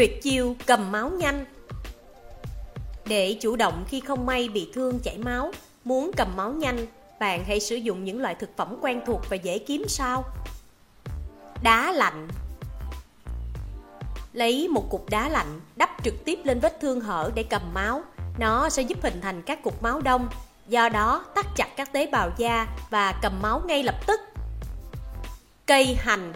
Tuyệt chiêu cầm máu nhanh. Để chủ động khi không may bị thương chảy máu, Muốn cầm máu nhanh, Bạn hãy sử dụng những loại thực phẩm quen thuộc và dễ kiếm sau Đá lạnh. Lấy một cục đá lạnh, đắp trực tiếp lên vết thương hở để cầm máu. Nó sẽ giúp hình thành các cục máu đông. Do đó, tắt chặt các tế bào da và cầm máu ngay lập tức. Cây hành.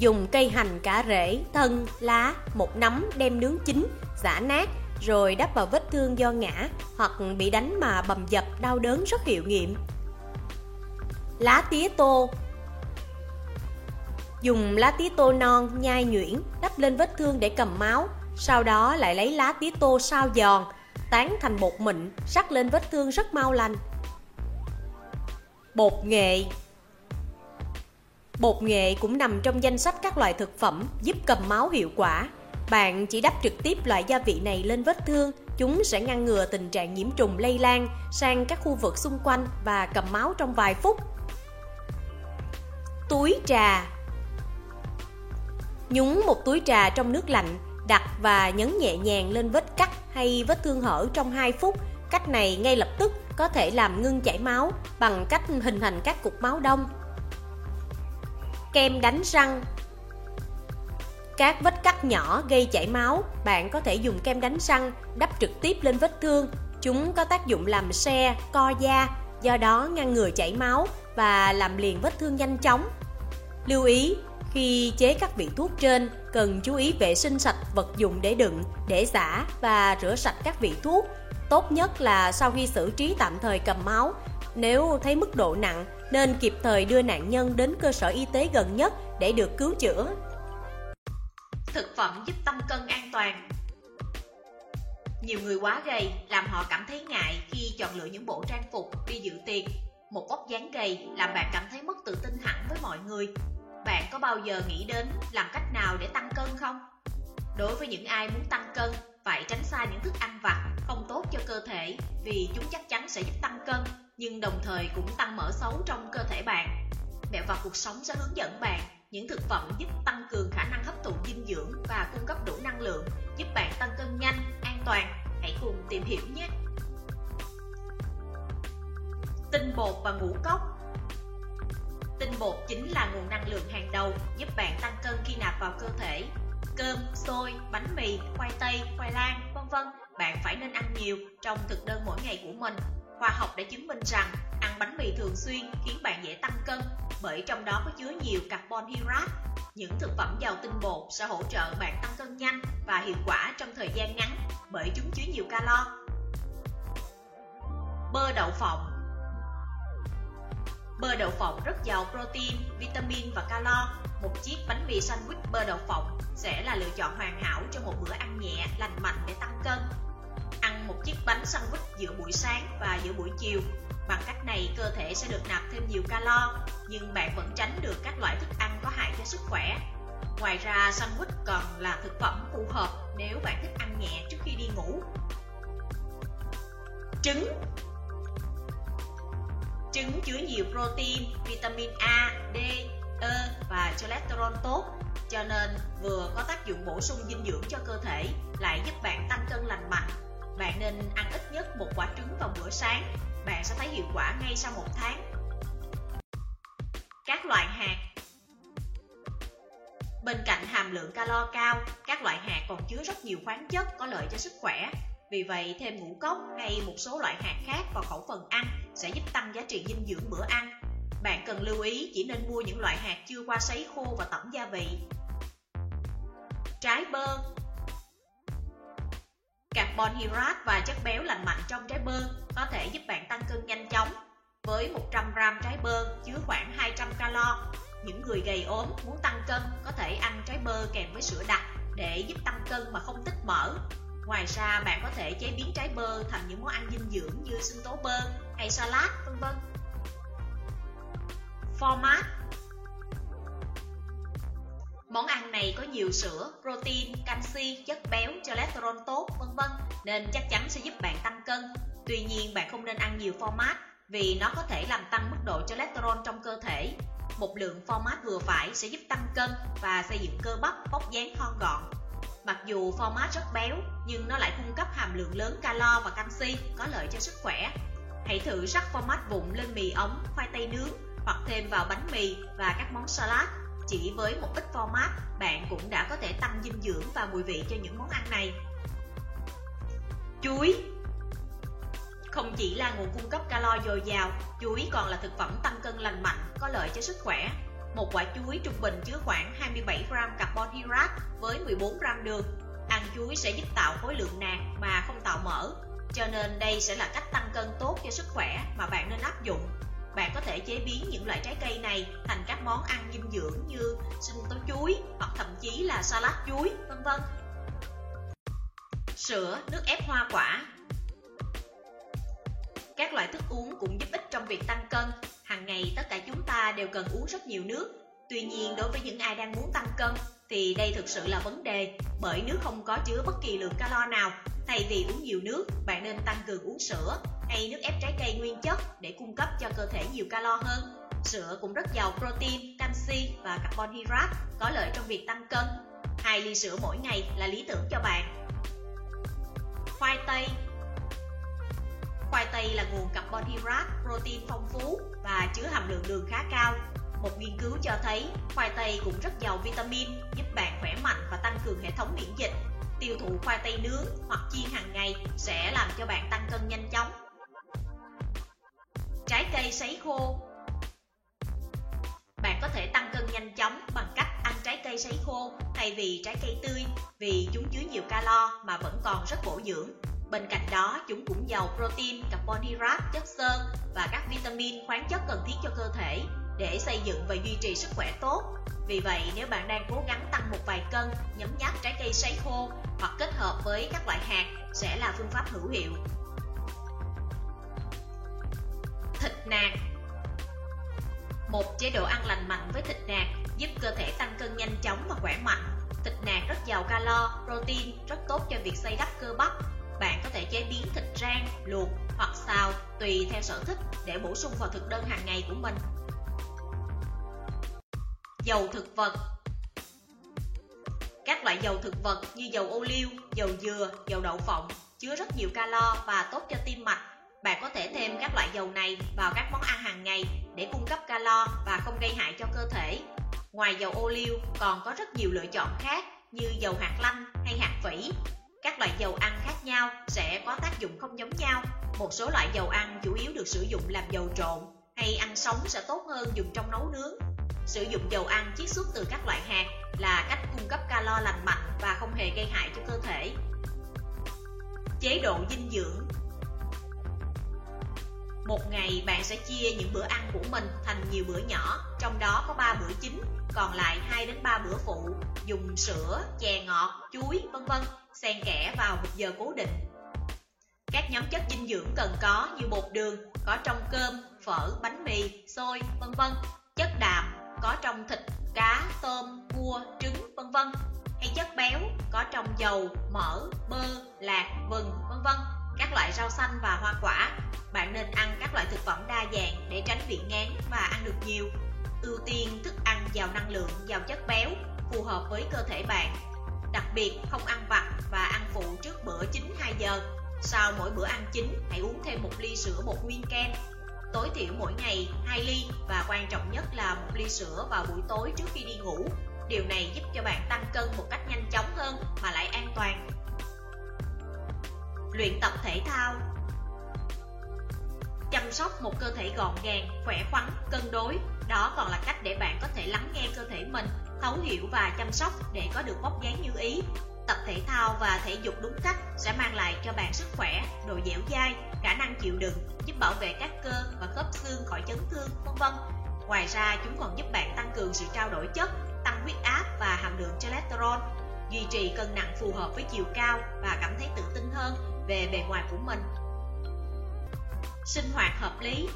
Dùng cây hành cả rễ, thân, lá, một nắm đem nướng chín, giã nát rồi đắp vào vết thương do ngã hoặc bị đánh mà bầm dập đau đớn rất hiệu nghiệm. Lá tía tô Dùng lá tía tô non nhai nhuyễn đắp lên vết thương để cầm máu, sau đó lại lấy lá tía tô sao giòn, tán thành bột mịn, sắc lên vết thương rất mau lành. Bột nghệ Bột nghệ cũng nằm trong danh sách các loại thực phẩm giúp cầm máu hiệu quả. Bạn chỉ đắp trực tiếp loại gia vị này lên vết thương, chúng sẽ ngăn ngừa tình trạng nhiễm trùng lây lan sang các khu vực xung quanh và cầm máu trong vài phút. Túi trà Nhúng một túi trà trong nước lạnh, đặt và nhấn nhẹ nhàng lên vết cắt hay vết thương hở trong 2 phút. Cách này ngay lập tức có thể làm ngưng chảy máu bằng cách hình thành các cục máu đông kem đánh răng. Các vết cắt nhỏ gây chảy máu, bạn có thể dùng kem đánh răng đắp trực tiếp lên vết thương. Chúng có tác dụng làm xe, co da, do đó ngăn ngừa chảy máu và làm liền vết thương nhanh chóng. Lưu ý, khi chế các vị thuốc trên, cần chú ý vệ sinh sạch vật dụng để đựng, để giả và rửa sạch các vị thuốc. Tốt nhất là sau khi xử trí tạm thời cầm máu. Nếu thấy mức độ nặng nên kịp thời đưa nạn nhân đến cơ sở y tế gần nhất để được cứu chữa. Thực phẩm giúp tăng cân an toàn Nhiều người quá gầy làm họ cảm thấy ngại khi chọn lựa những bộ trang phục đi dự tiệc. Một vóc dáng gầy làm bạn cảm thấy mất tự tin hẳn với mọi người. Bạn có bao giờ nghĩ đến làm cách nào để tăng cân không? Đối với những ai muốn tăng cân, phải tránh xa những thức ăn vặt không tốt cho cơ thể vì chúng chắc chắn sẽ giúp tăng cân nhưng đồng thời cũng tăng mỡ xấu trong cơ thể bạn. Mẹo vào cuộc sống sẽ hướng dẫn bạn những thực phẩm giúp tăng cường khả năng hấp thụ dinh dưỡng và cung cấp đủ năng lượng, giúp bạn tăng cân nhanh, an toàn. Hãy cùng tìm hiểu nhé! Tinh bột và ngũ cốc Tinh bột chính là nguồn năng lượng hàng đầu giúp bạn tăng cân khi nạp vào cơ thể. Cơm, xôi, bánh mì, khoai tây, khoai lang, vân vân bạn phải nên ăn nhiều trong thực đơn mỗi ngày của mình Khoa học đã chứng minh rằng ăn bánh mì thường xuyên khiến bạn dễ tăng cân bởi trong đó có chứa nhiều carbon hydrate. Những thực phẩm giàu tinh bột sẽ hỗ trợ bạn tăng cân nhanh và hiệu quả trong thời gian ngắn bởi chúng chứa nhiều calo. Bơ đậu phộng Bơ đậu phộng rất giàu protein, vitamin và calo. Một chiếc bánh mì sandwich bơ đậu phộng sẽ là lựa chọn hoàn hảo cho một bữa ăn nhẹ, lành mạnh để tăng cân chiếc bánh sandwich giữa buổi sáng và giữa buổi chiều. Bằng cách này, cơ thể sẽ được nạp thêm nhiều calo, nhưng bạn vẫn tránh được các loại thức ăn có hại cho sức khỏe. Ngoài ra, sandwich còn là thực phẩm phù hợp nếu bạn thích ăn nhẹ trước khi đi ngủ. Trứng Trứng chứa nhiều protein, vitamin A, D, E và cholesterol tốt, cho nên vừa có tác dụng bổ sung dinh dưỡng cho cơ thể, lại giúp bạn tăng cân lành mạnh bạn nên ăn ít nhất một quả trứng vào bữa sáng. Bạn sẽ thấy hiệu quả ngay sau một tháng. Các loại hạt Bên cạnh hàm lượng calo cao, các loại hạt còn chứa rất nhiều khoáng chất có lợi cho sức khỏe. Vì vậy, thêm ngũ cốc hay một số loại hạt khác vào khẩu phần ăn sẽ giúp tăng giá trị dinh dưỡng bữa ăn. Bạn cần lưu ý chỉ nên mua những loại hạt chưa qua sấy khô và tẩm gia vị. Trái bơ Carbon hydrate và chất béo lành mạnh trong trái bơ có thể giúp bạn tăng cân nhanh chóng. Với 100g trái bơ chứa khoảng 200 calo, những người gầy ốm muốn tăng cân có thể ăn trái bơ kèm với sữa đặc để giúp tăng cân mà không tích mỡ. Ngoài ra, bạn có thể chế biến trái bơ thành những món ăn dinh dưỡng như sinh tố bơ hay salad, vân vân. Format Món ăn này có nhiều sữa, protein, canxi, chất béo, cholesterol tốt, vân vân nên chắc chắn sẽ giúp bạn tăng cân. Tuy nhiên bạn không nên ăn nhiều format vì nó có thể làm tăng mức độ cholesterol trong cơ thể. một lượng format vừa phải sẽ giúp tăng cân và xây dựng cơ bắp bóc dáng thon gọn. Mặc dù format rất béo, nhưng nó lại cung cấp hàm lượng lớn calo và canxi có lợi cho sức khỏe. Hãy thử rắc format vụn lên mì ống, khoai tây nướng hoặc thêm vào bánh mì và các món salad. Chỉ với một ít format, bạn cũng đã có thể tăng dinh dưỡng và mùi vị cho những món ăn này. Chuối không chỉ là nguồn cung cấp calo dồi dào, chuối còn là thực phẩm tăng cân lành mạnh, có lợi cho sức khỏe. Một quả chuối trung bình chứa khoảng 27 gram carbon hydrate với 14 gram đường. Ăn chuối sẽ giúp tạo khối lượng nạc mà không tạo mỡ. Cho nên đây sẽ là cách tăng cân tốt cho sức khỏe mà bạn nên áp dụng. Bạn có thể chế biến những loại trái cây này thành các món ăn dinh dưỡng như sinh tố chuối hoặc thậm chí là salad chuối, vân vân. Sữa, nước ép hoa quả các loại thức uống cũng giúp ích trong việc tăng cân. Hàng ngày tất cả chúng ta đều cần uống rất nhiều nước. Tuy nhiên đối với những ai đang muốn tăng cân thì đây thực sự là vấn đề bởi nước không có chứa bất kỳ lượng calo nào. Thay vì uống nhiều nước, bạn nên tăng cường uống sữa hay nước ép trái cây nguyên chất để cung cấp cho cơ thể nhiều calo hơn. Sữa cũng rất giàu protein, canxi và carbon hydrate, có lợi trong việc tăng cân. Hai ly sữa mỗi ngày là lý tưởng cho bạn. Khoai tây Khoai tây là nguồn carbon hydrate, protein phong phú và chứa hàm lượng đường khá cao. Một nghiên cứu cho thấy khoai tây cũng rất giàu vitamin, giúp bạn khỏe mạnh và tăng cường hệ thống miễn dịch. Tiêu thụ khoai tây nướng hoặc chiên hàng ngày sẽ làm cho bạn tăng cân nhanh chóng. Trái cây sấy khô Bạn có thể tăng cân nhanh chóng bằng cách ăn trái cây sấy khô thay vì trái cây tươi vì chúng chứa nhiều calo mà vẫn còn rất bổ dưỡng Bên cạnh đó, chúng cũng giàu protein, carbon hydrate, chất xơ và các vitamin, khoáng chất cần thiết cho cơ thể để xây dựng và duy trì sức khỏe tốt. Vì vậy, nếu bạn đang cố gắng tăng một vài cân, nhấm nháp trái cây sấy khô hoặc kết hợp với các loại hạt sẽ là phương pháp hữu hiệu. Thịt nạc Một chế độ ăn lành mạnh với thịt nạc giúp cơ thể tăng cân nhanh chóng và khỏe mạnh. Thịt nạc rất giàu calo, protein, rất tốt cho việc xây đắp cơ bắp, bạn có thể chế biến thịt rang, luộc hoặc xào tùy theo sở thích để bổ sung vào thực đơn hàng ngày của mình. Dầu thực vật Các loại dầu thực vật như dầu ô liu, dầu dừa, dầu đậu phộng chứa rất nhiều calo và tốt cho tim mạch. Bạn có thể thêm các loại dầu này vào các món ăn hàng ngày để cung cấp calo và không gây hại cho cơ thể. Ngoài dầu ô liu còn có rất nhiều lựa chọn khác như dầu hạt lanh hay hạt phỉ các loại dầu ăn khác nhau sẽ có tác dụng không giống nhau. Một số loại dầu ăn chủ yếu được sử dụng làm dầu trộn hay ăn sống sẽ tốt hơn dùng trong nấu nướng. Sử dụng dầu ăn chiết xuất từ các loại hạt là cách cung cấp calo lành mạnh và không hề gây hại cho cơ thể. Chế độ dinh dưỡng Một ngày bạn sẽ chia những bữa ăn của mình thành nhiều bữa nhỏ, trong đó có 3 bữa chính, còn lại 2 đến 3 bữa phụ, dùng sữa, chè ngọt, chuối, vân vân xen kẽ vào một giờ cố định. Các nhóm chất dinh dưỡng cần có như bột đường có trong cơm, phở, bánh mì, xôi, vân vân, chất đạm có trong thịt, cá, tôm, cua, trứng, vân vân, hay chất béo có trong dầu, mỡ, bơ, lạc, vừng, vân vân, các loại rau xanh và hoa quả. Bạn nên ăn các loại thực phẩm đa dạng để tránh bị ngán và ăn được nhiều. Ưu tiên thức ăn giàu năng lượng, giàu chất béo, phù hợp với cơ thể bạn Đặc biệt không ăn vặt và ăn phụ trước bữa chính 2 giờ. Sau mỗi bữa ăn chính, hãy uống thêm một ly sữa bột nguyên kem Tối thiểu mỗi ngày 2 ly và quan trọng nhất là một ly sữa vào buổi tối trước khi đi ngủ. Điều này giúp cho bạn tăng cân một cách nhanh chóng hơn mà lại an toàn. Luyện tập thể thao Chăm sóc một cơ thể gọn gàng, khỏe khoắn, cân đối Đó còn là cách để bạn có thể lắng nghe cơ thể mình thấu hiểu và chăm sóc để có được vóc dáng như ý. Tập thể thao và thể dục đúng cách sẽ mang lại cho bạn sức khỏe, độ dẻo dai, khả năng chịu đựng, giúp bảo vệ các cơ và khớp xương khỏi chấn thương, vân vân. Ngoài ra, chúng còn giúp bạn tăng cường sự trao đổi chất, tăng huyết áp và hàm lượng cholesterol, duy trì cân nặng phù hợp với chiều cao và cảm thấy tự tin hơn về bề ngoài của mình. Sinh hoạt hợp lý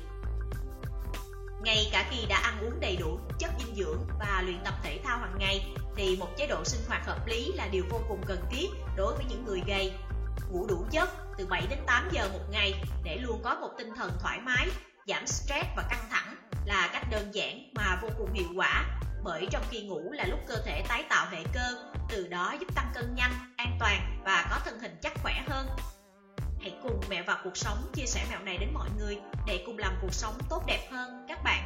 ngay cả khi đã ăn uống đầy đủ chất dinh dưỡng và luyện tập thể thao hàng ngày thì một chế độ sinh hoạt hợp lý là điều vô cùng cần thiết đối với những người gầy. Ngủ đủ giấc từ 7 đến 8 giờ một ngày để luôn có một tinh thần thoải mái, giảm stress và căng thẳng. là cách đơn giản mà vô cùng hiệu quả bởi trong khi ngủ là lúc cơ thể tái tạo hệ cơ, từ đó giúp tăng cân nhanh, an toàn và Mẹo và cuộc sống, chia sẻ mẹo này đến mọi người để cùng làm cuộc sống tốt đẹp hơn các bạn.